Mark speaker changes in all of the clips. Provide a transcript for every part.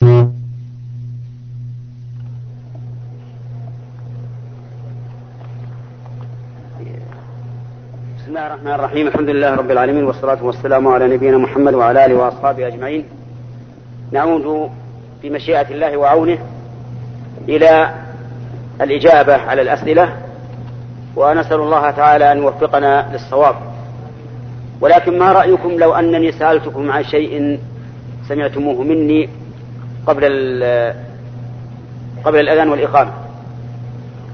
Speaker 1: بسم الله الرحمن الرحيم. الحمد لله رب العالمين والصلاة والسلام على نبينا محمد وعلى آله وأصحابه أجمعين. نعود بمشيئة الله وعونه إلى الإجابة على الأسئلة ونسأل الله تعالى أن يوفقنا للصواب. ولكن ما رأيكم لو أنني سألتكم عن شيء سمعتموه مني قبل قبل الأذان والإقامة.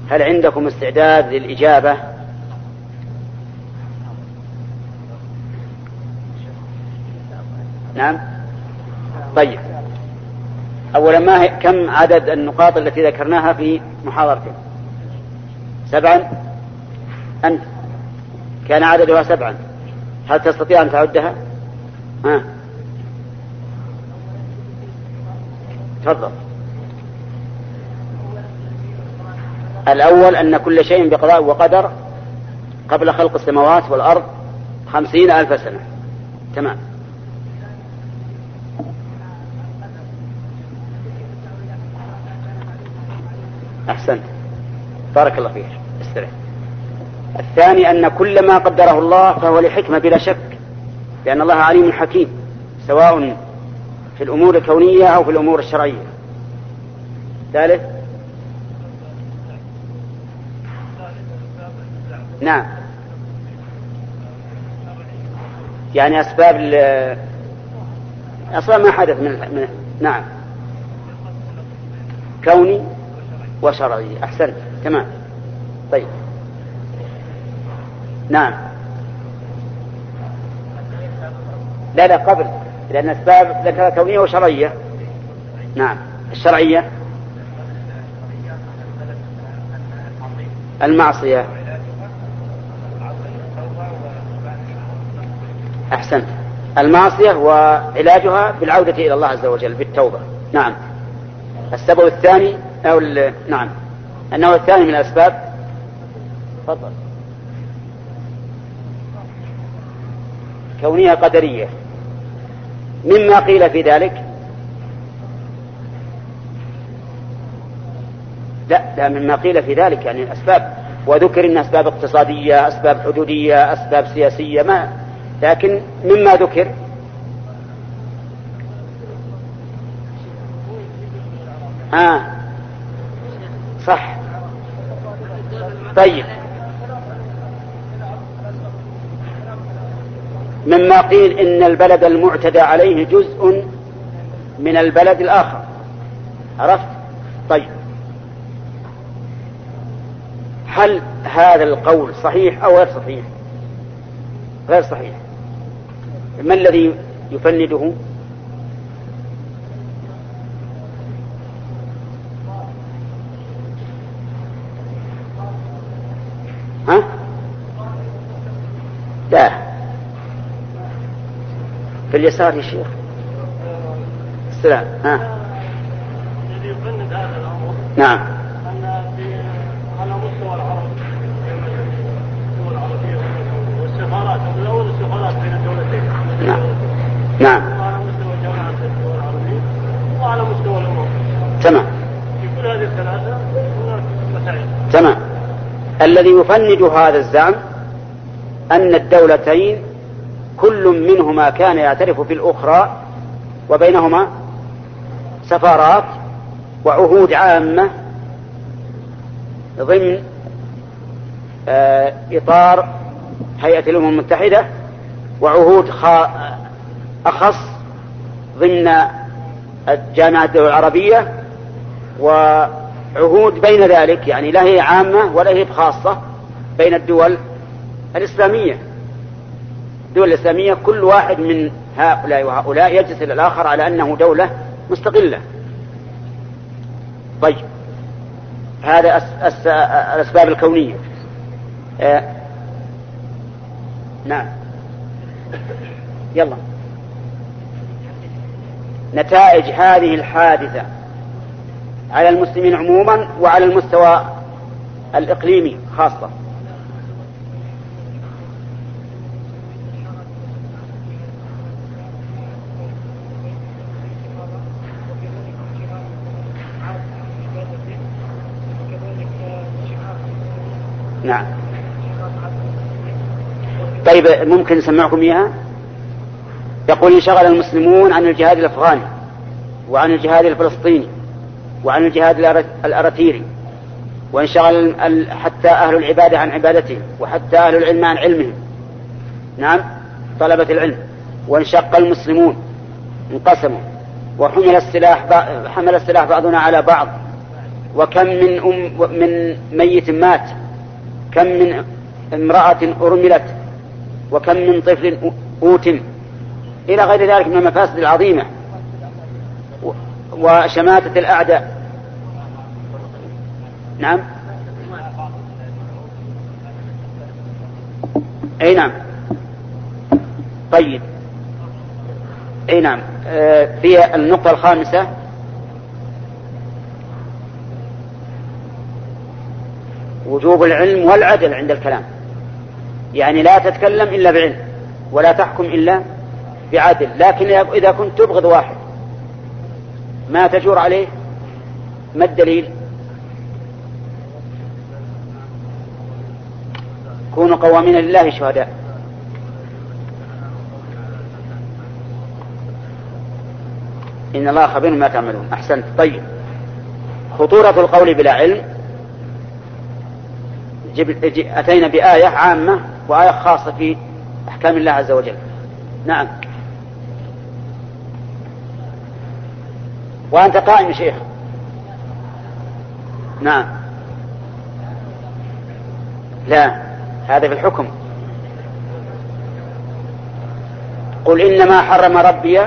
Speaker 1: هل عندكم استعداد للإجابة؟ نعم. طيب. أولا ما هي كم عدد النقاط التي ذكرناها في محاضرتين سبعا؟ أنت. كان عددها سبعا. هل تستطيع أن تعدها؟ ها؟ تفضل. الأول أن كل شيء بقضاء وقدر قبل خلق السماوات والأرض خمسين ألف سنة. تمام. أحسنت. بارك الله فيك. استريح. الثاني أن كل ما قدره الله فهو لحكمة بلا شك لأن الله عليم حكيم سواء في الأمور الكونية أو في الأمور الشرعية. ثالث؟ نعم. يعني أسباب أصلا ما حدث من, من نعم. كوني وشرعي. أحسنت. تمام. طيب. نعم. لا لا قبل. لأن أسباب ذكرها كونية وشرعية. نعم. الشرعية. المعصية. أحسنت. المعصية وعلاجها بالعودة إلى الله عز وجل بالتوبة. نعم. السبب الثاني أو نعم. النوع الثاني من الأسباب. تفضل. كونية قدرية. مما قيل في ذلك. لا لا مما قيل في ذلك يعني أسباب وذكر إن أسباب اقتصادية أسباب حدودية أسباب سياسية ما. لكن مما ذكر. آه. صح. طيب. مما قيل إن البلد المعتدى عليه جزء من البلد الآخر. عرفت؟ طيب. هل هذا القول صحيح أو غير صحيح؟ غير صحيح. ما الذي يفنده؟ ها؟ لا. في اليسار يا شيخ. السلام. ها.
Speaker 2: الذي يفند هذا الأمر
Speaker 1: نعم.
Speaker 2: أن في على مستوى العرب الدول العربية والسفارات الأول السفارات بين الدولتين.
Speaker 1: نعم. نعم.
Speaker 2: وعلى مستوى جامعة الدول العربية وعلى مستوى الأمم.
Speaker 1: تمام.
Speaker 2: في كل هذه الثلاثة هناك مسائل.
Speaker 1: تمام. الذي يفند هذا الزعم أن الدولتين كل منهما كان يعترف بالأخرى وبينهما سفارات وعهود عامة ضمن آه، إطار هيئة الأمم المتحدة وعهود أخص ضمن جامعة الدول العربية وعهود بين ذلك يعني لا هي عامة ولا هي خاصة بين الدول الإسلامية. الدول الإسلامية كل واحد من هؤلاء وهؤلاء يجلس إلى الآخر على أنه دولة مستقلة. طيب. هذا أس أس الأسباب الكونية. آه. نعم. يلا. نتائج هذه الحادثة على المسلمين عموما وعلى المستوى الإقليمي خاصة. نعم. طيب ممكن نسمعكم إياها؟ يقول انشغل المسلمون عن الجهاد الأفغاني وعن الجهاد الفلسطيني وعن الجهاد الأراتيري وانشغل حتى أهل العبادة عن عبادتهم وحتى أهل العلم عن علمهم. نعم طلبة العلم. وانشق المسلمون انقسموا وحمل السلاح حمل السلاح بعضنا على بعض وكم من أم من ميت مات. كم من امرأة أرملت وكم من طفل أوتم إلى غير ذلك من المفاسد العظيمة وشماتة الأعداء. نعم. أي نعم. طيب. أي نعم. آه، في النقطة الخامسة وجوب العلم والعدل عند الكلام. يعني لا تتكلم إلا بعلم ولا تحكم إلا بعدل. لكن إذا كنت تبغض واحد ما تجور عليه؟ ما الدليل؟ كونوا قوامين لله شهداء. إن الله خبير ما تعملون. أحسنت. طيب. خطورة القول بلا علم أتينا بآية عامة وآية خاصة في أحكام الله عز وجل. نعم. وأنت قائم شيخ. نعم. لا هذا في الحكم. قل إنما حرم ربي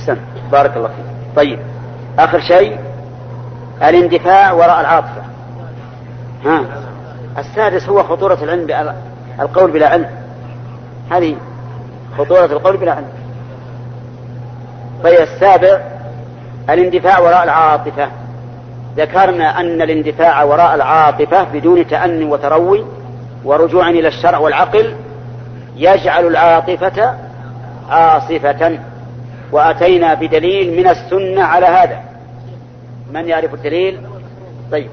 Speaker 1: أحسن. بارك الله فيك. طيب. آخر شيء الاندفاع وراء العاطفة. ها؟ السادس هو خطورة العلم القول بلا علم. هذه خطورة القول بلا علم. طيب السابع الاندفاع وراء العاطفة. ذكرنا أن الاندفاع وراء العاطفة بدون تأني وتروي ورجوع إلى الشرع والعقل يجعل العاطفة عاصفة. وأتينا بدليل من السنة على هذا. من يعرف الدليل؟ طيب.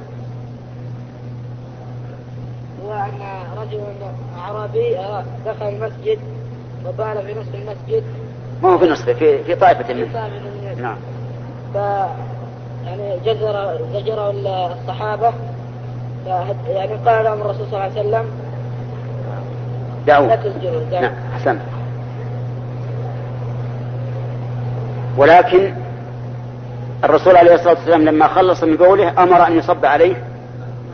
Speaker 3: هو أن رجل أعرابي دخل المسجد وبال في نصف المسجد.
Speaker 1: ما هو في نصفه في في طائفة منه. نعم.
Speaker 3: ف يعني جزر زجره الصحابة. يعني قال لهم الرسول صلى الله عليه وسلم
Speaker 1: دعوه.
Speaker 3: لا تزجروا
Speaker 1: نعم حسن ولكن الرسول عليه الصلاة والسلام لما خلص من قوله أمر أن يصب عليه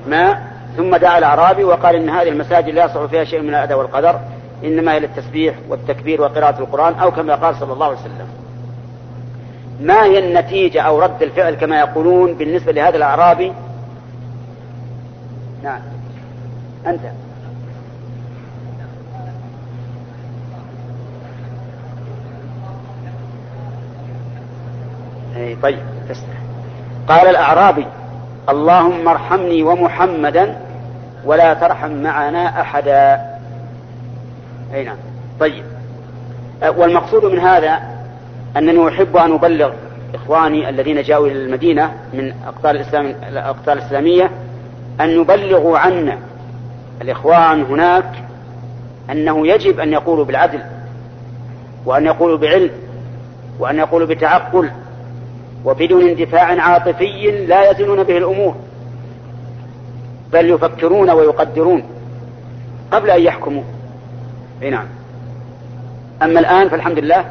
Speaker 1: ماء ثم دعا الأعرابي وقال إن هذه المساجد لا يصح فيها شيء من الأذى والقدر إنما هي للتسبيح والتكبير وقراءة القرآن أو كما قال صلى الله عليه وسلم. ما هي النتيجة أو رد الفعل كما يقولون بالنسبة لهذا الأعرابي؟ نعم. أنت. أي طيب تسمح قال الأعرابي اللهم ارحمني ومحمدا ولا ترحم معنا أحدا. أي نعم طيب. أه، والمقصود من هذا أنني أحب أن أبلغ إخواني الذين جاءوا إلى المدينة من أقطار الإسلام الأقطار الإسلامية أن يبلغوا عنا الإخوان هناك أنه يجب أن يقولوا بالعدل وأن يقولوا بعلم وأن يقولوا بتعقل وبدون اندفاع عاطفي لا يزنون به الأمور بل يفكرون ويقدرون قبل أن يحكموا. أي نعم. أما الآن فالحمد لله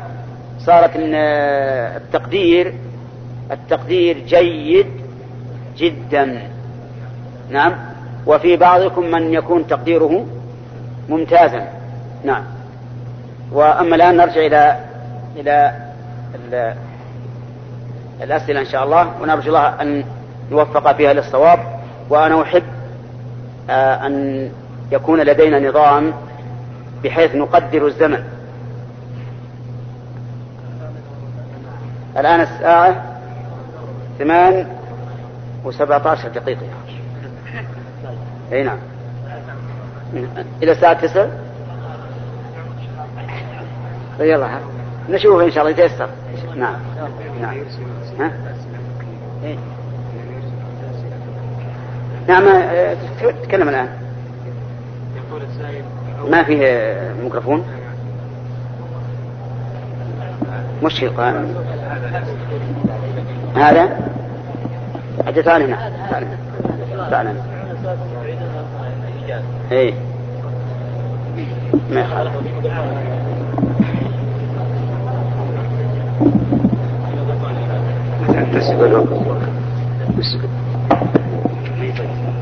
Speaker 1: صارت التقدير التقدير جيد جدا. نعم. وفي بعضكم من يكون تقديره ممتازا. نعم. وأما الآن نرجع إلى إلى الأسئلة إن شاء الله ونرجو الله أن نوفق فيها للصواب وأنا أحب آه، أن يكون لدينا نظام بحيث نقدر الزمن. الآن الساعة ثمان وسبعة عشر دقيقة. أي نعم. إلى الساعة تسع يلا نشوف إن شاء الله يتيسر. نعم. نعم. ها؟ إيه؟ نعم تكلم السائل ما فيه ميكروفون؟ مشكل قائم هذا؟ أجل تعال هنا. تعال هنا. تعال هنا. إيه. ما يخالف.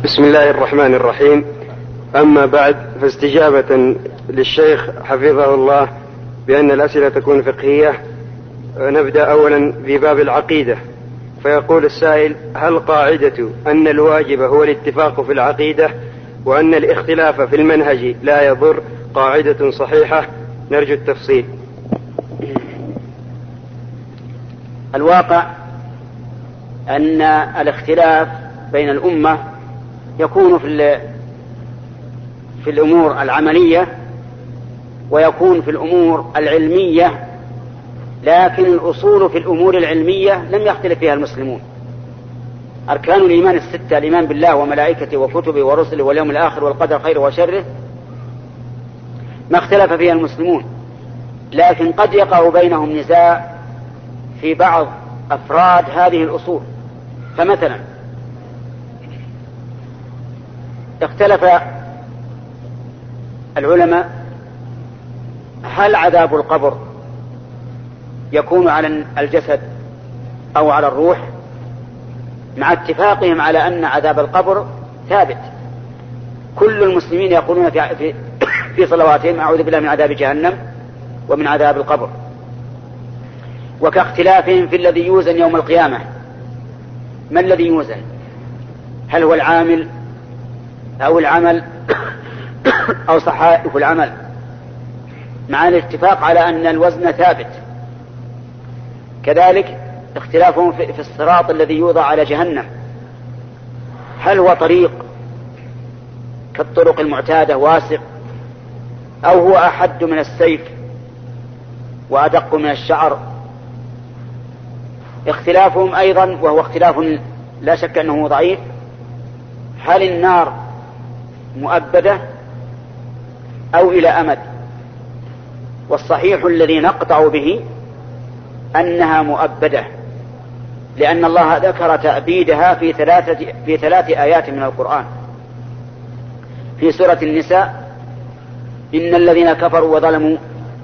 Speaker 4: بسم الله الرحمن الرحيم. أما بعد فاستجابة للشيخ حفظه الله بأن الأسئلة تكون فقهية نبدأ أولا في باب العقيدة. فيقول السائل هل قاعدة أن الواجب هو الاتفاق في العقيدة وأن الاختلاف في المنهج لا يضر؟ قاعدة صحيحة. نرجو التفصيل.
Speaker 1: الواقع أن الاختلاف بين الأمة يكون في في الأمور العملية ويكون في الأمور العلمية لكن الأصول في الأمور العلمية لم يختلف فيها المسلمون. أركان الإيمان الستة الإيمان بالله وملائكته وكتبه ورسله واليوم الآخر والقدر خيره وشره ما اختلف فيها المسلمون. لكن قد يقع بينهم نزاع في بعض أفراد هذه الأصول. فمثلا اختلف العلماء هل عذاب القبر يكون على الجسد أو على الروح؟ مع اتفاقهم على أن عذاب القبر ثابت. كل المسلمين يقولون في, في, صلواتهم أعوذ بالله من عذاب جهنم ومن عذاب القبر. وكاختلافهم في الذي يوزن يوم القيامة. ما الذي يوزن؟ هل هو العامل أو العمل أو صحائف العمل؟ مع الاتفاق على أن الوزن ثابت. كذلك اختلافهم في الصراط الذي يوضع على جهنم. هل هو طريق كالطرق المعتادة واسع أو هو أحد من السيف وأدق من الشعر؟ اختلافهم أيضا وهو اختلاف لا شك أنه ضعيف. هل النار مؤبدة أو إلى أمد؟ والصحيح الذي نقطع به أنها مؤبدة لأن الله ذكر تأبيدها في ثلاثة في ثلاث آيات من القرآن. في سورة النساء إن الذين كفروا وظلموا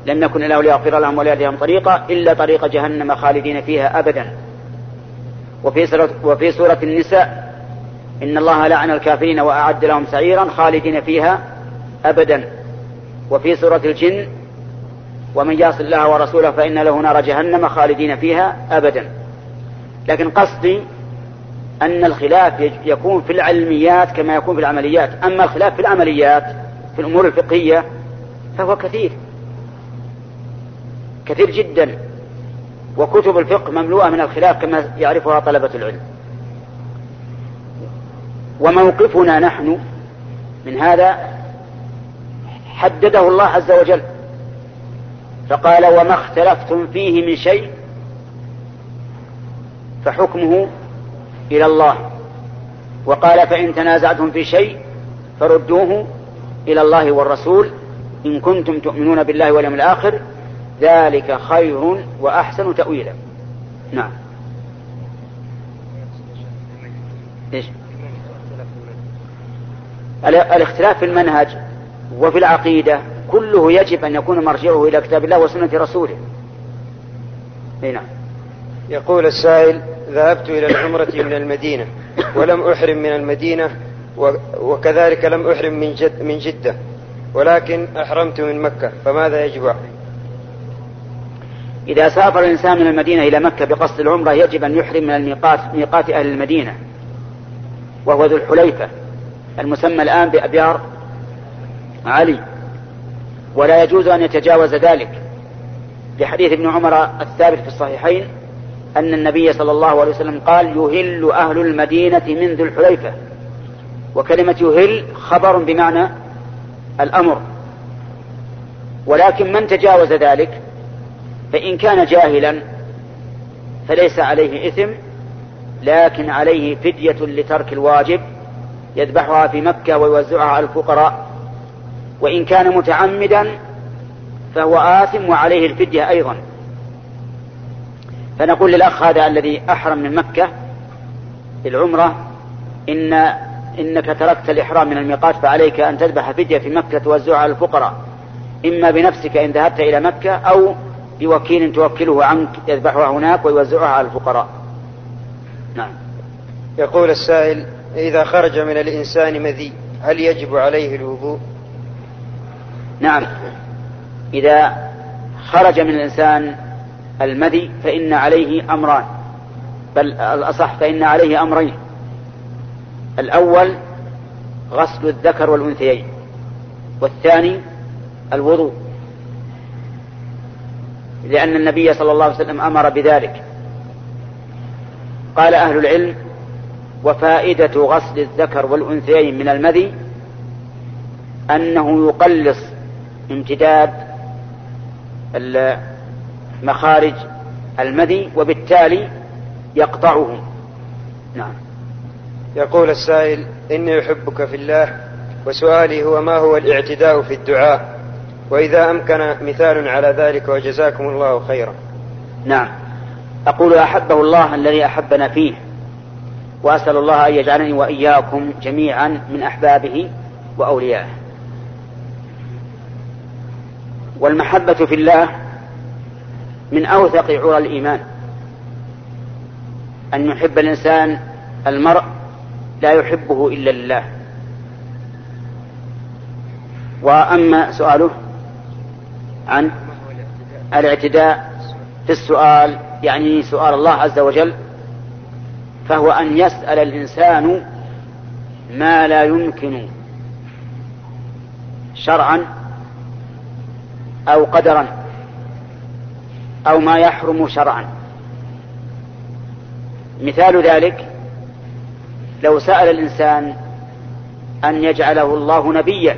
Speaker 1: لم يكن إلا ليغفر لهم ولا يهديهم طريقا إلا طريق جهنم خالدين فيها أبدا. وفي سورة, وفي سورة النساء إن الله لعن الكافرين وأعد لهم سعيرا خالدين فيها أبدا. وفي سورة الجن ومن يعص الله ورسوله فإن له نار جهنم خالدين فيها أبدا. لكن قصدي أن الخلاف يكون في العلميات كما يكون في العمليات. أما الخلاف في العمليات في الأمور الفقهية فهو كثير. كثير جدا. وكتب الفقه مملوءة من الخلاف كما يعرفها طلبة العلم. وموقفنا نحن من هذا حدده الله عز وجل. فقال وما اختلفتم فيه من شيء فحكمه إلى الله. وقال فإن تنازعتم في شيء فردوه إلى الله والرسول إن كنتم تؤمنون بالله واليوم الآخر ذلك خير وأحسن تأويلا. نعم. إيش؟ الاختلاف في المنهج. وفي العقيدة كله يجب أن يكون مرجعه إلى كتاب الله وسنة رسوله. إي نعم.
Speaker 4: يقول السائل ذهبت إلى العمرة من المدينة ولم أحرم من المدينة وكذلك لم أحرم من, جد من جدة ولكن أحرمت من مكة فماذا يجب علي؟
Speaker 1: إذا سافر الإنسان من المدينة إلى مكة بقصد العمرة يجب أن يحرم من الميقات ميقات أهل المدينة وهو ذو الحليفة المسمى الآن بأبيار علي. ولا يجوز أن يتجاوز ذلك. لحديث ابن عمر الثابت في الصحيحين أن النبي صلى الله عليه وسلم قال يهل أهل المدينة من ذو الحليفة. وكلمة يهل خبر بمعنى الأمر. ولكن من تجاوز ذلك؟ فإن كان جاهلا فليس عليه إثم لكن عليه فدية لترك الواجب يذبحها في مكة ويوزعها على الفقراء. وإن كان متعمدا فهو آثم وعليه الفدية أيضا. فنقول للأخ هذا الذي أحرم من مكة العمرة إن إنك تركت الإحرام من الميقات فعليك أن تذبح فدية في مكة توزعها على الفقراء. إما بنفسك إن ذهبت إلى مكة أو بوكيل توكله عنك يذبحها هناك ويوزعها على الفقراء. نعم.
Speaker 4: يقول السائل إذا خرج من الإنسان مذي هل يجب عليه الوضوء؟
Speaker 1: نعم. إذا خرج من الإنسان المذي فإن عليه أمران. بل الأصح فإن عليه أمرين. الأول غسل الذكر والأنثيين والثاني الوضوء. لأن النبي صلى الله عليه وسلم أمر بذلك. قال أهل العلم وفائدة غسل الذكر والأنثيين من المذي أنه يقلص امتداد مخارج المذي وبالتالي يقطعه. نعم.
Speaker 4: يقول السائل إني أحبك في الله وسؤالي هو ما هو الاعتداء في الدعاء؟ وإذا أمكن مثال على ذلك وجزاكم الله خيرا.
Speaker 1: نعم. أقول أحبه الله الذي أحبنا فيه وأسأل الله أن يجعلني وإياكم جميعا من أحبابه وأوليائه. والمحبة في الله من أوثق عرى الإيمان. أن يحب الإنسان المرء لا يحبه إلا لله. وأما سؤاله عن الاعتداء في السؤال يعني سؤال الله عز وجل فهو أن يسأل الإنسان ما لا يمكن شرعا أو قدرا أو ما يحرم شرعا. مثال ذلك لو سأل الإنسان أن يجعله الله نبيا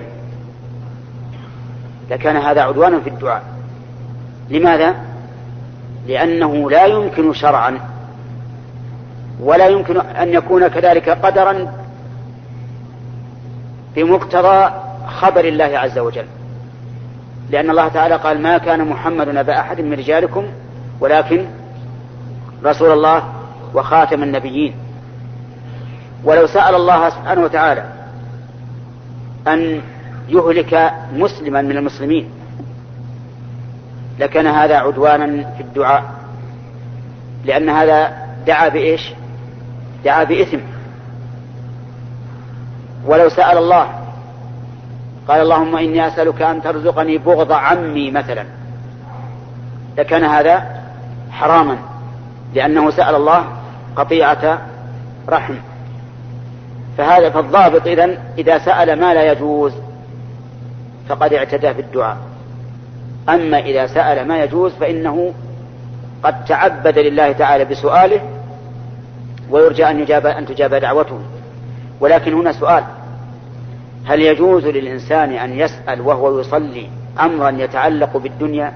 Speaker 1: لكان هذا عدوانا في الدعاء. لماذا؟ لأنه لا يمكن شرعا ولا يمكن أن يكون كذلك قدرا بمقتضى خبر الله عز وجل. لأن الله تعالى قال ما كان محمد أبا أحد من رجالكم ولكن رسول الله وخاتم النبيين. ولو سأل الله سبحانه وتعالى أن يهلك مسلما من المسلمين. لكان هذا عدوانا في الدعاء. لأن هذا دعا بإيش؟ دعا بإثم. ولو سأل الله قال اللهم إني أسألك أن ترزقني بغض عمي مثلا. لكان هذا حراما لأنه سأل الله قطيعة رحم. فهذا فالضابط إذن إذا سأل ما لا يجوز فقد اعتدى في الدعاء. أما إذا سأل ما يجوز فإنه قد تعبد لله تعالى بسؤاله ويرجى أن يجاب أن تجاب دعوته. ولكن هنا سؤال هل يجوز للإنسان أن يسأل وهو يصلي أمرا يتعلق بالدنيا؟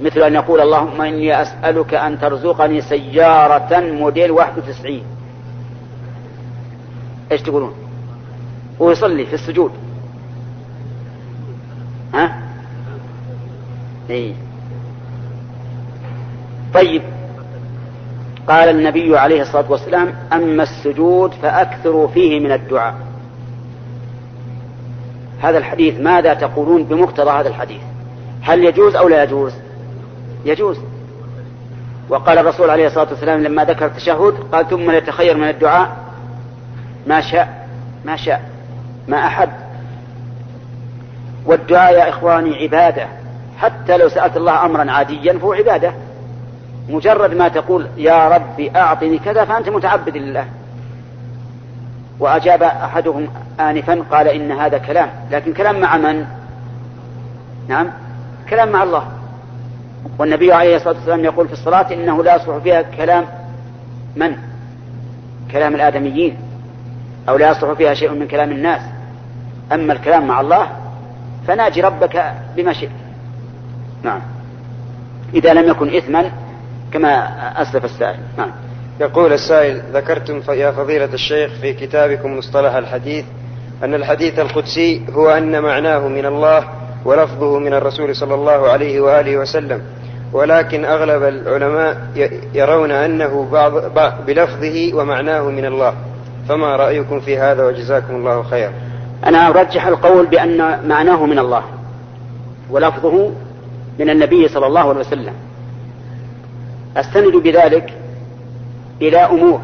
Speaker 1: مثل أن يقول اللهم إني أسألك أن ترزقني سيارة موديل 91 إيش تقولون؟ ويصلي في السجود. ها؟ إيه. طيب. قال النبي عليه الصلاة والسلام أما السجود فأكثروا فيه من الدعاء. هذا الحديث ماذا تقولون بمقتضى هذا الحديث؟ هل يجوز أو لا يجوز؟ يجوز. وقال الرسول عليه الصلاة والسلام لما ذكر التشهد قال ثم يتخير من الدعاء ما شاء ما شاء. ما أحب. والدعاء يا إخواني عبادة. حتى لو سألت الله أمرا عاديا فهو عبادة. مجرد ما تقول يا ربي أعطني كذا فأنت متعبد لله. وأجاب أحدهم آنفا قال إن هذا كلام. لكن كلام مع من؟ نعم. كلام مع الله. والنبي عليه الصلاة والسلام يقول في الصلاة إنه لا يصلح فيها كلام من؟ كلام الآدميين. أو لا يصلح فيها شيء من كلام الناس. أما الكلام مع الله فناجي ربك بما شئت. نعم. إذا لم يكن إثما كما أسلف السائل. نعم.
Speaker 4: يقول السائل ذكرتم يا فضيلة الشيخ في كتابكم مصطلح الحديث أن الحديث القدسي هو أن معناه من الله ولفظه من الرسول صلى الله عليه وآله وسلم. ولكن أغلب العلماء يرون أنه بعض بلفظه ومعناه من الله. فما رأيكم في هذا وجزاكم الله خيرا
Speaker 1: أنا أرجح القول بأن معناه من الله ولفظه من النبي صلى الله عليه وسلم. أستند بذلك إلى أمور.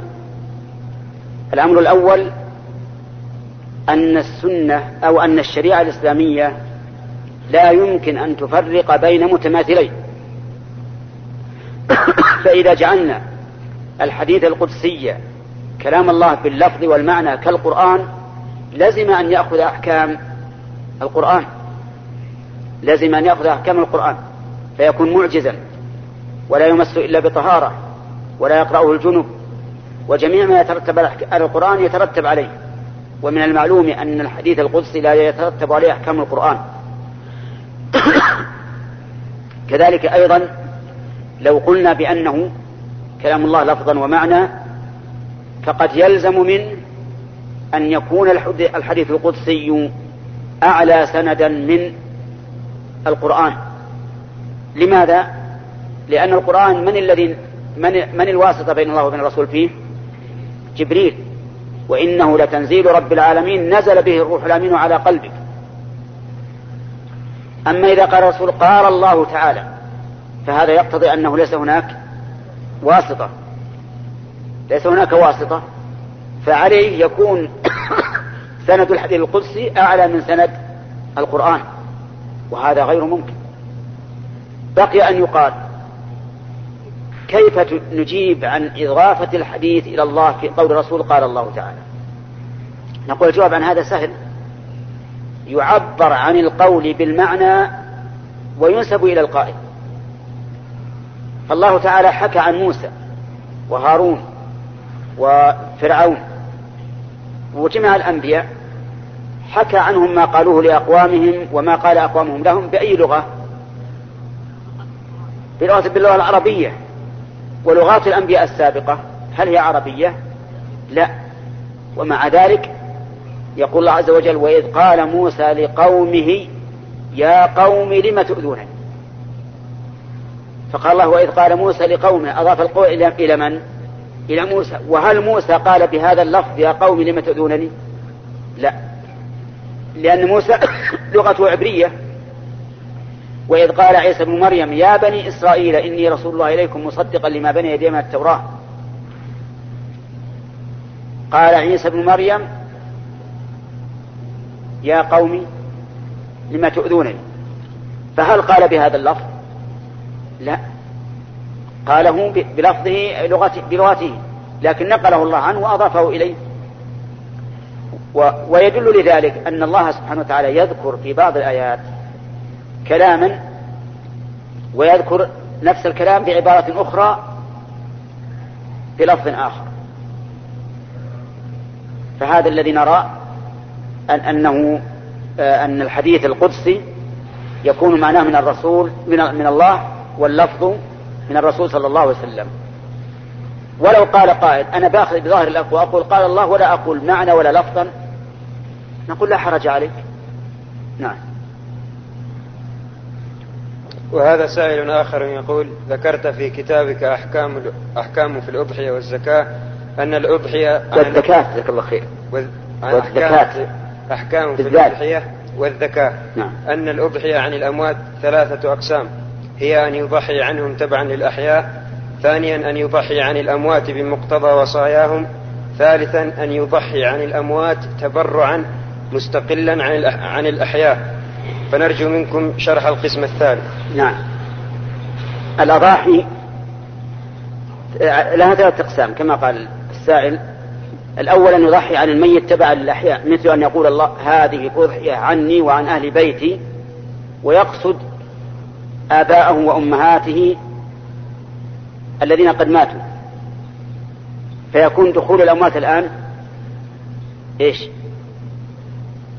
Speaker 1: الأمر الأول أن السنة أو أن الشريعة الإسلامية لا يمكن أن تفرق بين متماثلين. فإذا جعلنا الحديث القدسي كلام الله باللفظ والمعنى كالقرآن لزم أن يأخذ أحكام القرآن. لزم أن يأخذ أحكام القرآن فيكون معجزا ولا يمس إلا بطهارة ولا يقرأه الجنب. وجميع ما يترتب على القرآن يترتب عليه. ومن المعلوم أن الحديث القدسي لا يترتب عليه أحكام القرآن. كذلك أيضا لو قلنا بأنه كلام الله لفظا ومعنى فقد يلزم منه أن يكون الحديث القدسي أعلى سندا من القرآن لماذا؟ لأن القرآن من الذي من, من الواسطة بين الله وبين الرسول فيه؟ جبريل وإنه لتنزيل رب العالمين نزل به الروح الأمين على قلبك أما إذا قال الرسول قال الله تعالى فهذا يقتضي أنه ليس هناك واسطة ليس هناك واسطة. فعليه يكون سند الحديث القدسي أعلى من سند القرآن وهذا غير ممكن. بقي أن يقال كيف نجيب عن إضافة الحديث إلى الله في قول الرسول قال الله تعالى؟ نقول الجواب عن هذا سهل. يعبر عن القول بالمعنى وينسب إلى القائل. فالله تعالى حكى عن موسى وهارون وفرعون. وجميع الأنبياء حكى عنهم ما قالوه لأقوامهم وما قال أقوامهم لهم بأي لغة؟ بلغة باللغة العربية. ولغات الأنبياء السابقة هل هي عربية؟ لا. ومع ذلك يقول الله عز وجل وإذ قال موسى لقومه يا قوم لم تؤذونني؟ فقال الله وإذ قال موسى لقومه أضاف القول إلى من؟ إلى موسى. وهل موسى قال بهذا اللفظ يا قوم لم تؤذونني؟ لا. لأن موسى لغته عبرية. وإذ قال عيسى بن مريم يا بني إسرائيل إني رسول الله إليكم مصدقا لما بني يدي من التوراة. قال عيسى بن مريم يا قوم لما تؤذونني؟ فهل قال بهذا اللفظ؟ لا. قاله بلفظه لغته بلغته لكن نقله الله عنه وأضافه إليه. و ويدل لذلك أن الله سبحانه وتعالى يذكر في بعض الآيات كلاما ويذكر نفس الكلام بعبارة أخرى بلفظ آخر. فهذا الذي نرى أن أنه آه، أن الحديث القدسي يكون معناه من الرسول من من الله واللفظ من الرسول صلى الله عليه وسلم. ولو قال قائل أنا بآخذ بظاهر الألف وأقول قال الله ولا أقول معنى ولا لفظا. نقول لا حرج عليك. نعم.
Speaker 4: وهذا سائل آخر يقول ذكرت في كتابك أحكام أحكام في الأضحية والزكاة أن الأضحية
Speaker 1: والزكاة جزاك الله خير.
Speaker 4: والزكاة أحكام في الأضحية والذكاء نعم. أن الأضحية عن الأموات ثلاثة أقسام. هي أن يضحي عنهم تبعا للأحياء ثانيا أن يضحي عن الأموات بمقتضى وصاياهم ثالثا أن يضحي عن الأموات تبرعا مستقلا عن عن الأحياء. فنرجو منكم شرح القسم الثالث.
Speaker 1: نعم. الأضاحي لها ثلاثة أقسام كما قال السائل. الأول أن يضحي عن الميت تبعا للأحياء مثل أن يقول الله هذه أضحية عني وعن أهل بيتي ويقصد آباءه وأمهاته الذين قد ماتوا. فيكون دخول الأموات الآن إيش؟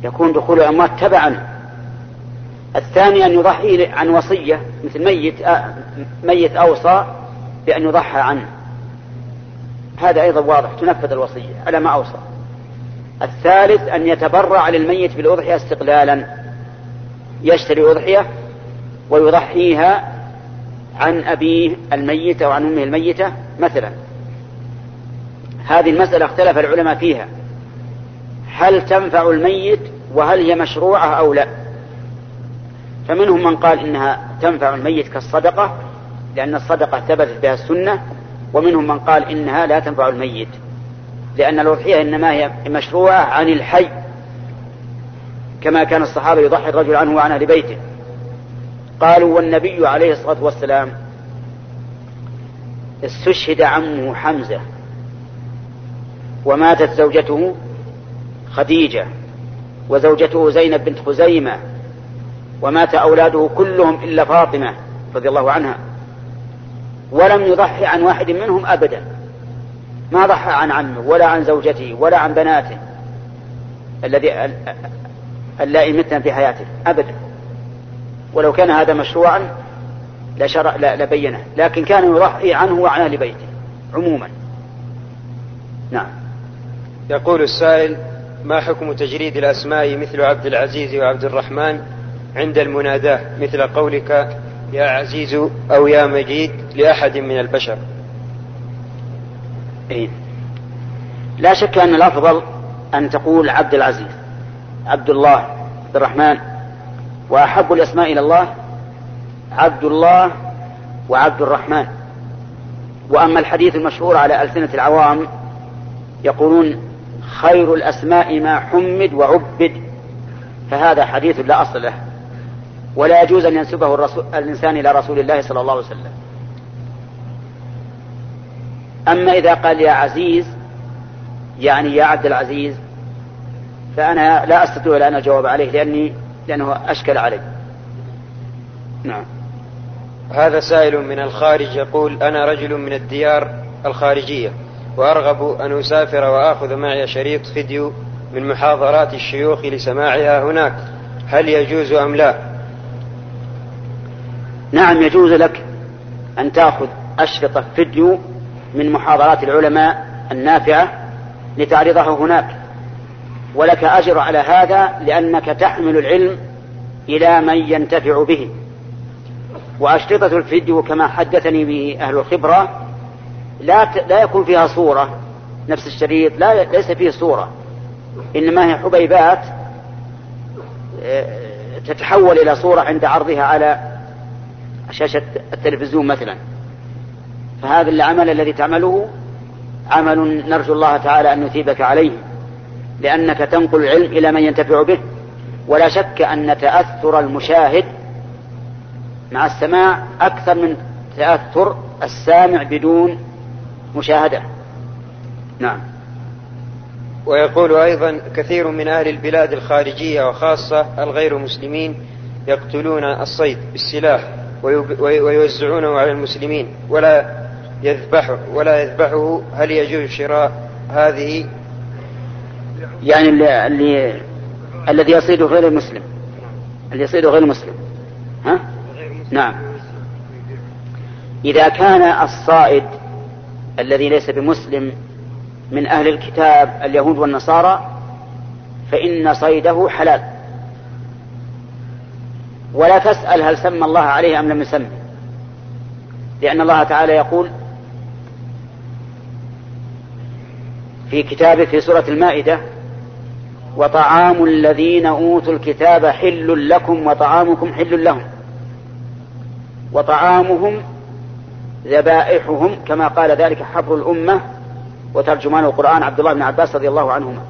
Speaker 1: يكون دخول الأموات تبعا. الثاني أن يضحي عن وصية مثل ميت ميت أوصى بأن يضحى عنه. هذا أيضا واضح تنفذ الوصية على ما أوصى. الثالث أن يتبرع للميت بالأضحية استقلالا. يشتري أضحية ويضحيها عن أبيه الميت أو عن أمه الميتة مثلا. هذه المسألة اختلف العلماء فيها. هل تنفع الميت وهل هي مشروعة أو لا؟ فمنهم من قال إنها تنفع الميت كالصدقة لأن الصدقة ثبتت بها السنة ومنهم من قال إنها لا تنفع الميت لأن الأضحية إنما هي مشروعة عن الحي كما كان الصحابة يضحي الرجل عنه وعن أهل بيته. قالوا والنبي عليه الصلاة والسلام استشهد عمه حمزة وماتت زوجته خديجة وزوجته زينب بنت خزيمة ومات أولاده كلهم إلا فاطمة رضي الله عنها ولم يضحي عن واحد منهم أبدا ما ضحى عن عمه ولا عن زوجته ولا عن بناته الذي اللائي في حياته أبدا ولو كان هذا مشروعا لشرع لبينه لكن كان يضحي عنه وعن أهل بيته عموما. نعم.
Speaker 4: يقول السائل ما حكم تجريد الأسماء مثل عبد العزيز وعبد الرحمن عند المناداة؟ مثل قولك يا عزيز أو يا مجيد لأحد من البشر.
Speaker 1: إيه؟ لا شك أن الأفضل أن تقول عبد العزيز عبد الله عبد الرحمن. وأحب الأسماء إلى الله عبد الله وعبد الرحمن. وأما الحديث المشهور على ألسنة العوام يقولون خير الأسماء ما حمد وعبد فهذا حديث لا أصل له. ولا يجوز أن ينسبه الرسول الإنسان إلى رسول الله صلى الله عليه وسلم. أما إذا قال يا عزيز يعني يا عبد العزيز فأنا لا أستطيع أن أجاوب عليه لأني لأنه أشكل علي نعم.
Speaker 4: هذا سائل من الخارج يقول أنا رجل من الديار الخارجية وأرغب أن أسافر وآخذ معي شريط فيديو من محاضرات الشيوخ لسماعها هناك. هل يجوز أم لا؟
Speaker 1: نعم يجوز لك أن تأخذ أشرطة فيديو من محاضرات العلماء النافعة لتعرضه هناك. ولك أجر على هذا لأنك تحمل العلم إلى من ينتفع به. وأشرطة الفيديو كما حدثني به أهل الخبرة لا ت... لا يكون فيها صورة نفس الشريط لا ليس فيه صورة. إنما هي حبيبات آه، تتحول إلى صورة عند عرضها على شاشة التلفزيون مثلا. فهذا العمل الذي تعمله عمل نرجو الله تعالى أن يثيبك عليه. لأنك تنقل العلم إلى من ينتفع به. ولا شك أن تأثر المشاهد مع السماع أكثر من تأثر السامع بدون مشاهدة. نعم.
Speaker 4: ويقول أيضا كثير من أهل البلاد الخارجية وخاصة الغير مسلمين يقتلون الصيد بالسلاح ويوزعونه على المسلمين. ولا يذبحه ولا يذبحه. هل يجوز شراء هذه
Speaker 1: يعني اللي, اللي الذي يصيد غير المسلم. اللي يصيد غير المسلم. ها؟ نعم. إذا كان الصائد الذي ليس بمسلم من أهل الكتاب اليهود والنصارى فإن صيده حلال. ولا تسأل هل سمى الله عليه أم لم يسمي لأن الله تعالى يقول في كتابه في سورة المائدة وطعام الذين أوتوا الكتاب حل لكم وطعامكم حل لهم. وطعامهم ذبائحهم كما قال ذلك حبر الأمة وترجمان القرآن عبد الله بن عباس رضي الله عنهما.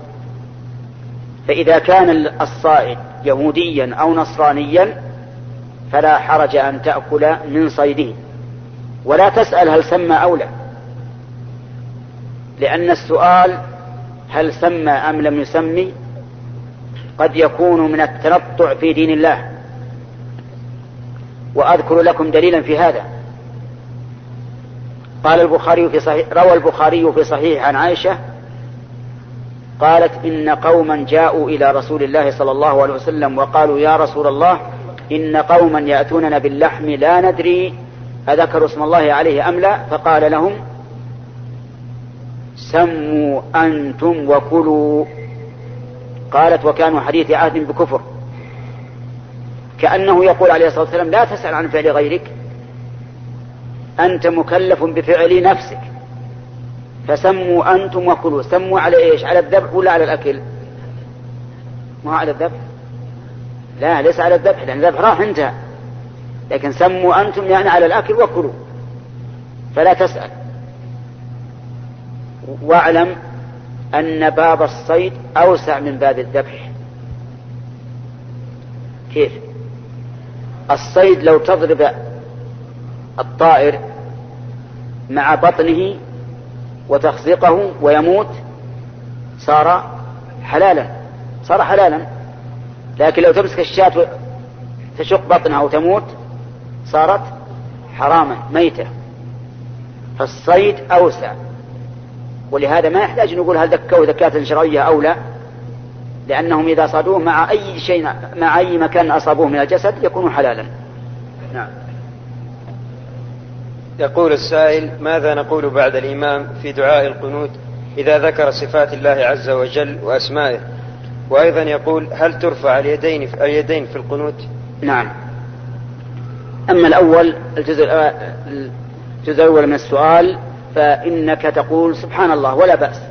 Speaker 1: فإذا كان الصائد يهوديا أو نصرانيا فلا حرج أن تأكل من صيده. ولا تسأل هل سمى أو لا. لأن السؤال هل سمى أم لم يسمي قد يكون من التنطع في دين الله. وأذكر لكم دليلا في هذا. قال البخاري في صحيح روى البخاري في صحيح عن عائشة قالت إن قوما جاءوا إلى رسول الله صلى الله عليه وسلم وقالوا يا رسول الله إن قوما يأتوننا باللحم لا ندري أذكروا اسم الله عليه أم لا؟ فقال لهم سموا أنتم وكلوا. قالت وكانوا حديث عهد بكفر. كأنه يقول عليه الصلاة والسلام لا تسأل عن فعل غيرك. أنت مكلف بفعل نفسك. فسموا أنتم وكلوا. سموا على إيش؟ على الذبح ولا على الأكل؟ ما على الذبح. لا ليس على الذبح لأن الذبح راح انتهى. لكن سموا أنتم يعني على الأكل وكلوا. فلا تسأل. واعلم أن باب الصيد أوسع من باب الذبح. كيف؟ الصيد لو تضرب الطائر مع بطنه وتخزقه ويموت صار حلالا صار حلالا. لكن لو تمسك الشاة تشق بطنها وتموت صارت حراما ميتة. فالصيد أوسع. ولهذا ما يحتاج نقول هل ذكوا ذكاة شرعية أو لا لأنهم إذا صادوه مع أي شيء مع أي مكان أصابوه من الجسد يكون حلالا. نعم.
Speaker 4: يقول السائل ماذا نقول بعد الإمام في دعاء القنوت إذا ذكر صفات الله عز وجل وأسمائه؟ وأيضا يقول هل ترفع اليدين في اليدين في القنوت؟
Speaker 1: نعم. أما الأول الجزء الجزء الأول من السؤال فإنك تقول سبحان الله ولا بأس.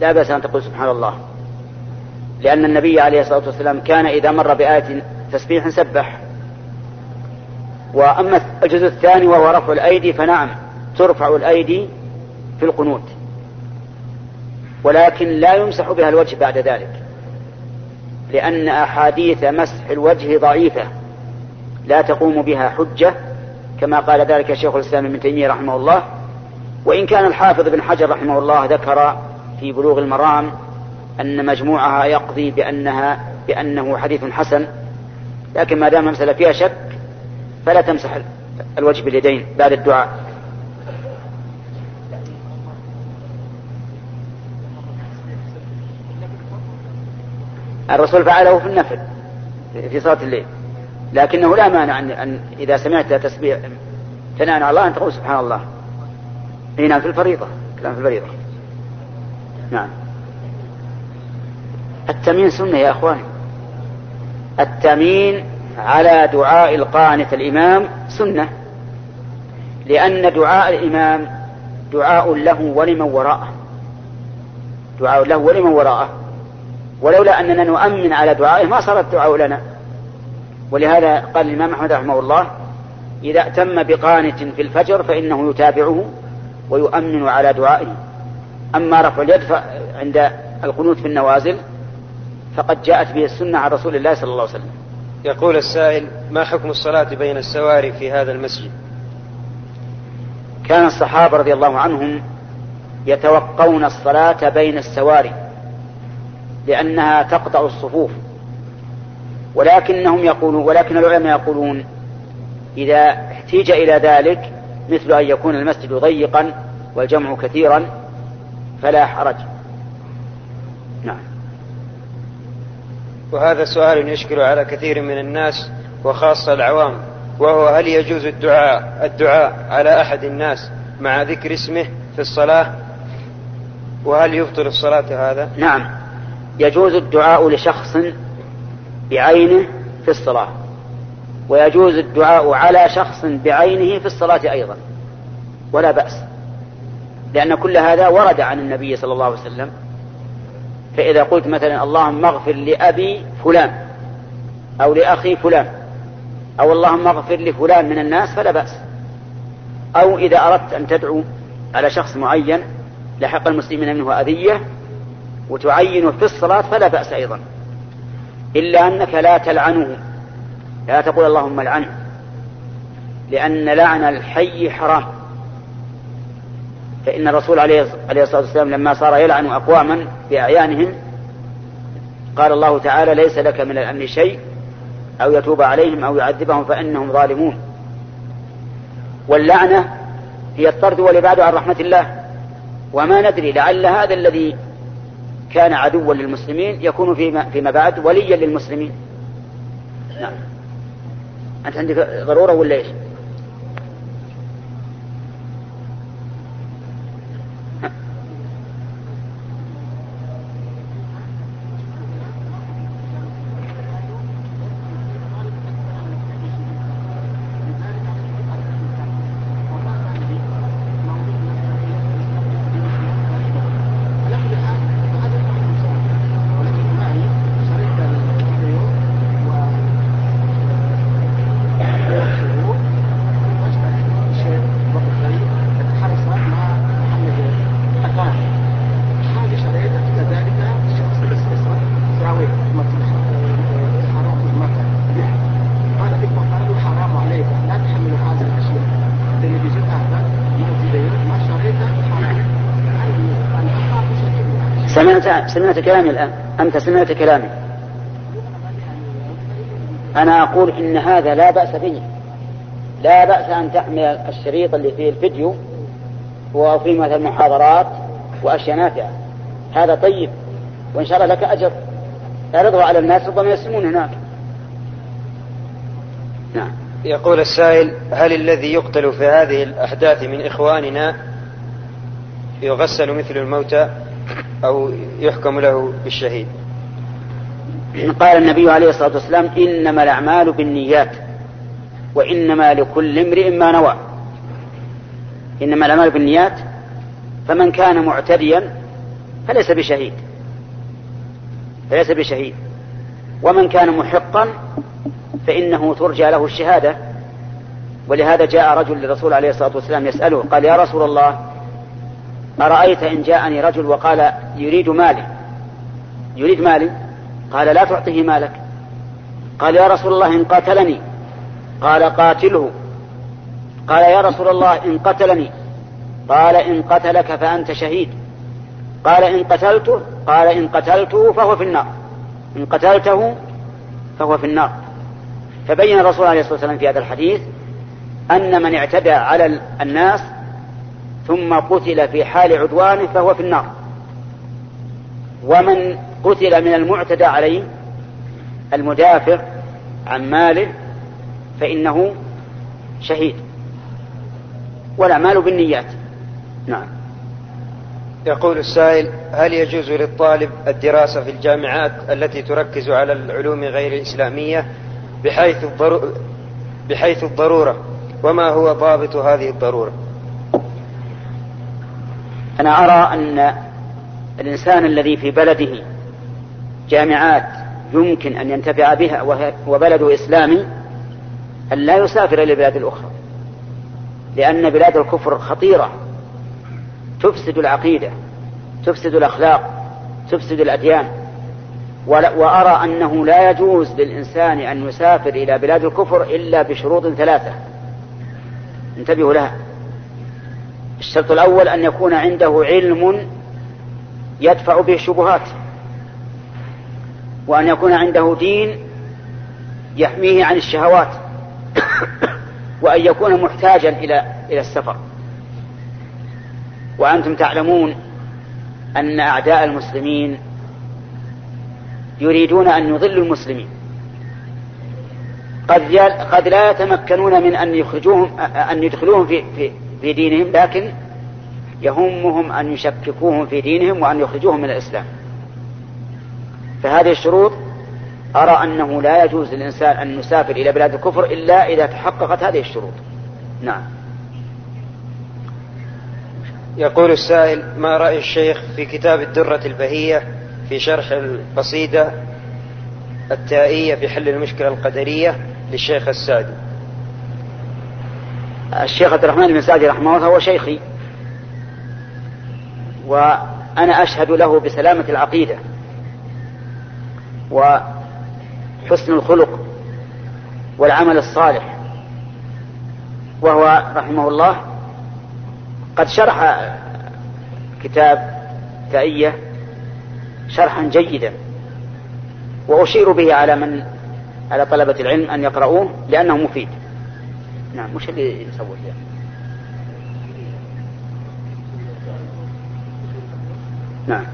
Speaker 1: لا بأس أن تقول سبحان الله. لأن النبي عليه الصلاة والسلام كان إذا مر بآية تسبيح سبح. وأما الجزء الثاني وهو رفع الأيدي فنعم ترفع الأيدي في القنوت. ولكن لا يمسح بها الوجه بعد ذلك. لأن أحاديث مسح الوجه ضعيفة. لا تقوم بها حجة كما قال ذلك شيخ الإسلام ابن تيمية رحمه الله. وإن كان الحافظ بن حجر رحمه الله ذكر في بلوغ المرام أن مجموعها يقضي بأنها بأنه حديث حسن لكن ما دام المسألة فيها شك فلا تمسح الوجه باليدين بعد الدعاء. الرسول فعله في النفل في صلاة الليل لكنه لا مانع أن, إذا سمعت تسبيح ثناء على الله أن تقول سبحان الله. هنا في الفريضة. كلام في الفريضة. نعم. التمين سنة يا أخواني التمين على دعاء القانت الإمام سنة. لأن دعاء الإمام دعاء له ولمن وراءه. دعاء له ولمن وراءه. ولولا أننا نؤمن على دعائه ما صار الدعاء لنا. ولهذا قال الإمام أحمد رحمه الله إذا أتم بقانت في الفجر فإنه يتابعه ويؤمن على دعائه. أما رفع اليد عند القنوت في النوازل فقد جاءت به السنة عن رسول الله صلى الله عليه وسلم.
Speaker 4: يقول السائل ما حكم الصلاة بين السواري في هذا المسجد؟
Speaker 1: كان الصحابة رضي الله عنهم يتوقون الصلاة بين السواري لأنها تقطع الصفوف. ولكنهم يقولون ولكن العلماء يقولون إذا احتيج إلى ذلك مثل أن يكون المسجد ضيقا والجمع كثيرا فلا حرج. نعم.
Speaker 4: وهذا سؤال يشكل على كثير من الناس وخاصة العوام وهو هل يجوز الدعاء الدعاء على أحد الناس مع ذكر اسمه في الصلاة؟ وهل يبطل الصلاة هذا؟
Speaker 1: نعم. يجوز الدعاء لشخص بعينه في الصلاة. ويجوز الدعاء على شخص بعينه في الصلاة أيضا. ولا بأس. لأن كل هذا ورد عن النبي صلى الله عليه وسلم. فإذا قلت مثلا اللهم اغفر لأبي فلان أو لأخي فلان أو اللهم اغفر لفلان من الناس فلا بأس. أو إذا أردت أن تدعو على شخص معين لحق المسلمين منه أذية وتعينه في الصلاة فلا بأس أيضا. إلا أنك لا تلعنه. لا تقول اللهم العنه لأن لعن الحي حرام. فإن الرسول عليه الصلاة والسلام لما صار يلعن أقواما بأعيانهم قال الله تعالى ليس لك من الأمن شيء أو يتوب عليهم أو يعذبهم فإنهم ظالمون. واللعنة هي الطرد والإبعاد عن رحمة الله. وما ندري لعل هذا الذي كان عدوا للمسلمين يكون فيما, فيما بعد وليا للمسلمين. نعم. أنت عندك ضرورة ولا إيش؟ سمعت سمعت كلامي الآن. أنت سمعت كلامي. أنا أقول إن هذا لا بأس به. لا بأس أن تحمل الشريط اللي فيه الفيديو وفي مثل محاضرات وأشياء نافعة. هذا طيب. وإن شاء الله لك أجر. اعرضه على الناس ربما يسمون هناك.
Speaker 4: نعم. يقول السائل هل الذي يقتل في هذه الأحداث من إخواننا يغسل مثل الموتى؟ أو يحكم له بالشهيد.
Speaker 1: قال النبي عليه الصلاة والسلام إنما الأعمال بالنيات وإنما لكل امرئ ما نوى. إنما الأعمال بالنيات فمن كان معتديا فليس بشهيد. فليس بشهيد. ومن كان محقا فإنه ترجى له الشهادة. ولهذا جاء رجل للرسول عليه الصلاة والسلام يسأله قال يا رسول الله أرأيت إن جاءني رجل وقال يريد مالي؟ يريد مالي؟ قال لا تعطيه مالك. قال يا رسول الله إن قاتلني. قال قاتله. قال يا رسول الله إن قتلني. قال إن قتلك فأنت شهيد. قال إن قتلته قال إن قتلته فهو في النار. إن قتلته فهو في النار. فبين الرسول عليه الصلاة والسلام في هذا الحديث أن من اعتدى على الناس ثم قتل في حال عدوانه فهو في النار. ومن قتل من المعتدى عليه المدافع عن ماله فإنه شهيد. والأعمال بالنيات. نعم.
Speaker 4: يقول السائل هل يجوز للطالب الدراسة في الجامعات التي تركز على العلوم غير الإسلامية بحيث, بحيث الضرورة؟ وما هو ضابط هذه الضرورة؟
Speaker 1: أنا أرى أن الإنسان الذي في بلده جامعات يمكن أن ينتفع بها وبلده إسلامي أن لا يسافر إلى البلاد الأخرى لأن بلاد الكفر خطيرة. تفسد العقيدة تفسد الأخلاق تفسد الأديان. وأرى أنه لا يجوز للإنسان أن يسافر إلى بلاد الكفر إلا بشروط ثلاثة. انتبهوا لها. الشرط الأول أن يكون عنده علم يدفع به الشبهات وأن يكون عنده دين يحميه عن الشهوات وأن يكون محتاجا إلى إلى السفر. وأنتم تعلمون أن أعداء المسلمين يريدون أن يضلوا المسلمين. قد قد لا يتمكنون من أن يخرجوهم أن يدخلوهم في في في دينهم لكن يهمهم أن يشككوهم في دينهم وأن يخرجوهم من الإسلام. فهذه الشروط أرى أنه لا يجوز للإنسان أن يسافر إلى بلاد الكفر إلا إذا تحققت هذه الشروط. نعم.
Speaker 4: يقول السائل ما رأي الشيخ في كتاب الدرة البهية في شرح القصيدة التائية في حل المشكلة القدرية للشيخ السعدي
Speaker 1: الشيخ عبد الرحمن بن سعدي رحمه الله هو شيخي. وأنا أشهد له بسلامة العقيدة وحسن الخلق والعمل الصالح. وهو رحمه الله قد شرح كتاب تأية شرحا جيدا وأشير به على من على طلبة العلم أن يقرؤوه لأنه مفيد. نعم مش اللي يصور يعني. نعم.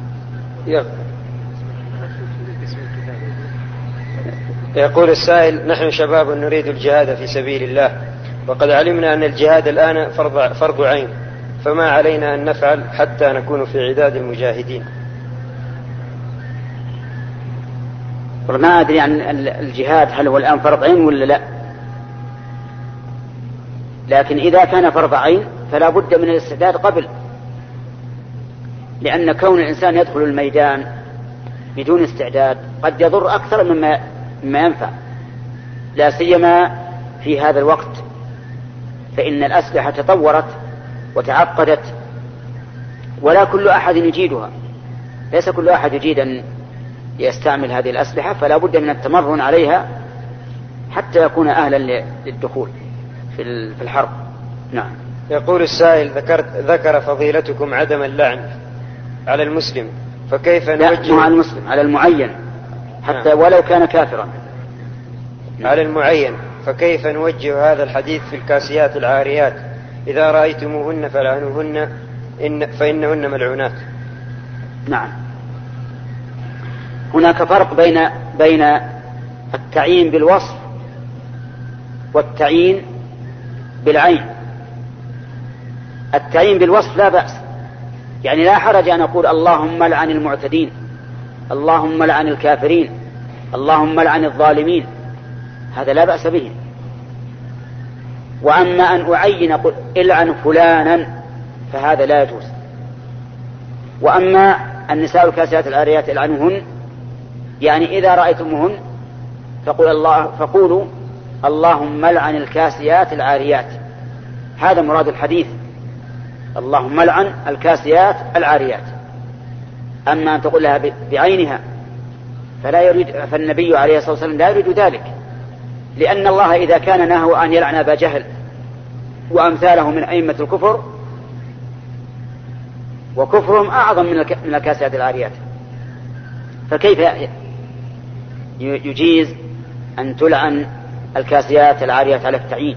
Speaker 4: يقول السائل نحن شباب نريد الجهاد في سبيل الله وقد علمنا أن الجهاد الآن فرض, فرض عين فما علينا أن نفعل حتى نكون في عداد المجاهدين؟
Speaker 1: ما أدري عن الجهاد هل هو الآن فرض عين ولا لا. لكن إذا كان فرض عين فلا بد من الاستعداد قبل لأن كون الإنسان يدخل الميدان بدون استعداد قد يضر أكثر مما مما ينفع. لا سيما في هذا الوقت فإن الأسلحة تطورت وتعقدت ولا كل أحد يجيدها. ليس كل أحد يجيد أن يستعمل هذه الأسلحة فلا بد من التمرن عليها حتى يكون أهلا للدخول. في الحرب. نعم.
Speaker 4: يقول السائل ذكرت ذكر فضيلتكم عدم اللعن على المسلم فكيف
Speaker 1: نوجه على المسلم على المعين. حتى نعم. ولو كان كافرا.
Speaker 4: على المعين فكيف نوجه هذا الحديث في الكاسيات العاريات؟ إذا رأيتموهن فلعنوهن إن فإنهن ملعونات.
Speaker 1: نعم. هناك فرق بين بين التعيين بالوصف والتعيين بالعين. التعيين بالوصف لا بأس. يعني لا حرج أن أقول اللهم لعن المعتدين اللهم لعن الكافرين اللهم لعن الظالمين. هذا لا بأس به. وأما أن أعين أقول إلعن فلانا فهذا لا يجوز. وأما النساء الكاسيات العاريات إلعنهن يعني إذا رأيتموهن فقول الله فقولوا اللهم لعن الكاسيات العاريات. هذا مراد الحديث. اللهم لعن الكاسيات العاريات. أما أن تقول لها بعينها فلا يريد فالنبي عليه الصلاة والسلام لا يريد ذلك. لأن الله إذا كان نهى أن يلعن أبا جهل وأمثاله من أئمة الكفر وكفرهم أعظم من الكاسيات العاريات. فكيف يجيز أن تلعن الكاسيات العاريات على التعيين.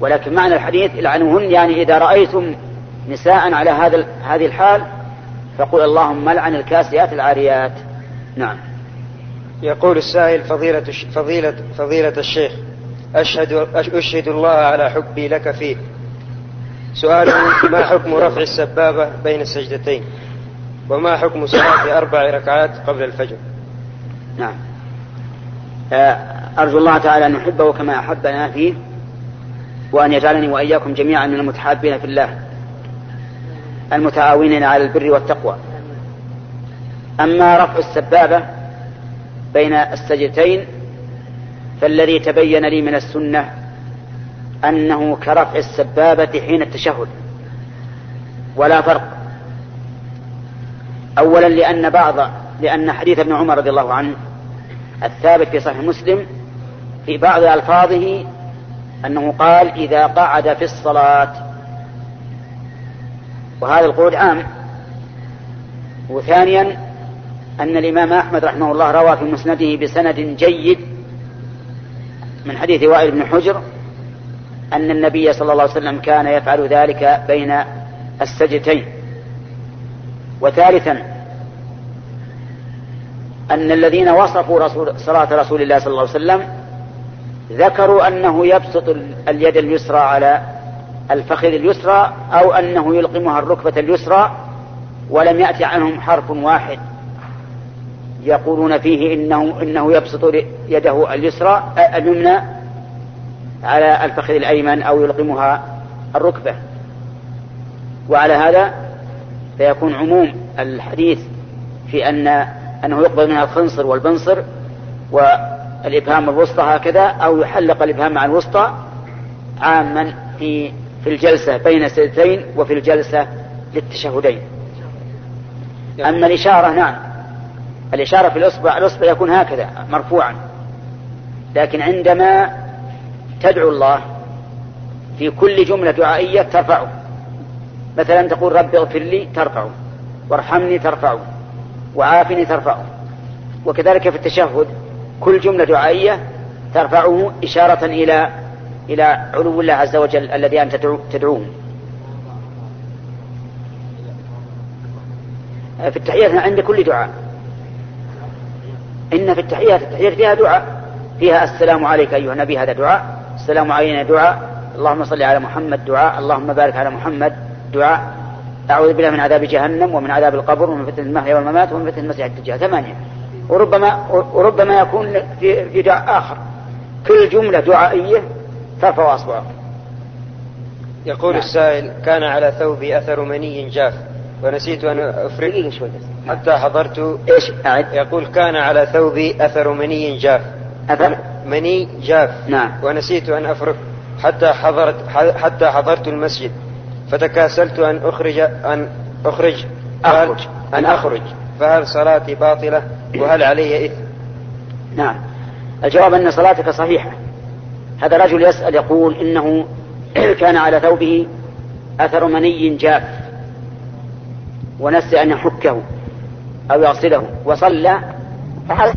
Speaker 1: ولكن معنى الحديث العنوهن يعني إذا رأيتم نساء على هذا هذه الحال فقل اللهم لعن الكاسيات العاريات. نعم.
Speaker 4: يقول السائل فضيلة فضيلة فضيلة الشيخ أشهد أشهد الله على حبي لك فيه. سؤال ما حكم رفع السبابة بين السجدتين؟ وما حكم صلاة أربع ركعات قبل الفجر؟
Speaker 1: نعم. آه، أرجو الله تعالى أن نحبه كما أحبنا فيه وأن يجعلني وإياكم جميعا من المتحابين في الله المتعاونين على البر والتقوى. أما رفع السبابة بين السجدتين فالذي تبين لي من السنة أنه كرفع السبابة حين التشهد. ولا فرق. أولا لأن بعض لأن حديث ابن عمر رضي الله عنه الثابت في صحيح مسلم في بعض ألفاظه أنه قال إذا قعد في الصلاة. وهذا القعود عام. وثانيا أن الإمام أحمد رحمه الله روى في مسنده بسند جيد من حديث وائل بن حجر أن النبي صلى الله عليه وسلم كان يفعل ذلك بين السجتين وثالثا أن الذين وصفوا رسول صلاة رسول الله صلى الله عليه وسلم ذكروا أنه يبسط اليد اليسرى على الفخذ اليسرى أو أنه يلقمها الركبة اليسرى ولم يأتي عنهم حرف واحد. يقولون فيه إنه إنه يبسط يده اليسرى اليمنى على الفخذ الأيمن أو يلقمها الركبة. وعلى هذا فيكون عموم الحديث في أن أنه يقبل منها الخنصر والبنصر والإبهام الوسطى هكذا أو يحلق الإبهام مع الوسطى عاما في في الجلسة بين السجدتين وفي الجلسة للتشهدين. أما الإشارة نعم. الإشارة في الإصبع الإصبع يكون هكذا مرفوعا. لكن عندما تدعو الله في كل جملة دعائية ترفعه. مثلا تقول رب اغفر لي ترفعه وارحمني ترفعه وعافني ترفعه. وكذلك في التشهد كل جملة دعائية ترفعه إشارة إلى إلى علو الله عز وجل الذي أنت تدعوه. في التحيات عند كل دعاء. إن في التحيات التحيات فيها دعاء فيها السلام عليك أيها النبي هذا دعاء. السلام علينا دعاء. اللهم صل على محمد دعاء. اللهم بارك على محمد دعاء. أعوذ بالله من عذاب جهنم ومن عذاب القبر ومن فتنة المحيا والممات ومن فتنة المسيح الدجال. ثمانية. وربما وربما يكون في في دعاء آخر. كل جملة دعائية ترفع أصبعك
Speaker 4: يقول
Speaker 1: نعم.
Speaker 4: السائل كان على ثوبي أثر مني جاف ونسيت أن أفرغ
Speaker 1: شوي
Speaker 4: حتى حضرت.
Speaker 1: إيش؟ أعد.
Speaker 4: يقول كان على ثوبي أثر مني جاف.
Speaker 1: أثر؟
Speaker 4: مني جاف.
Speaker 1: نعم.
Speaker 4: ونسيت أن أفرك حتى حضرت حتى حضرت المسجد فتكاسلت أن أخرج أن أخرج
Speaker 1: أخرج.
Speaker 4: أن أخرج. فهل صلاتي باطلة؟ وهل علي إثم؟
Speaker 1: نعم. الجواب أن صلاتك صحيحة. هذا رجل يسأل يقول إنه كان على ثوبه أثر مني جاف ونسي أن يحكه أو يغسله وصلى فهل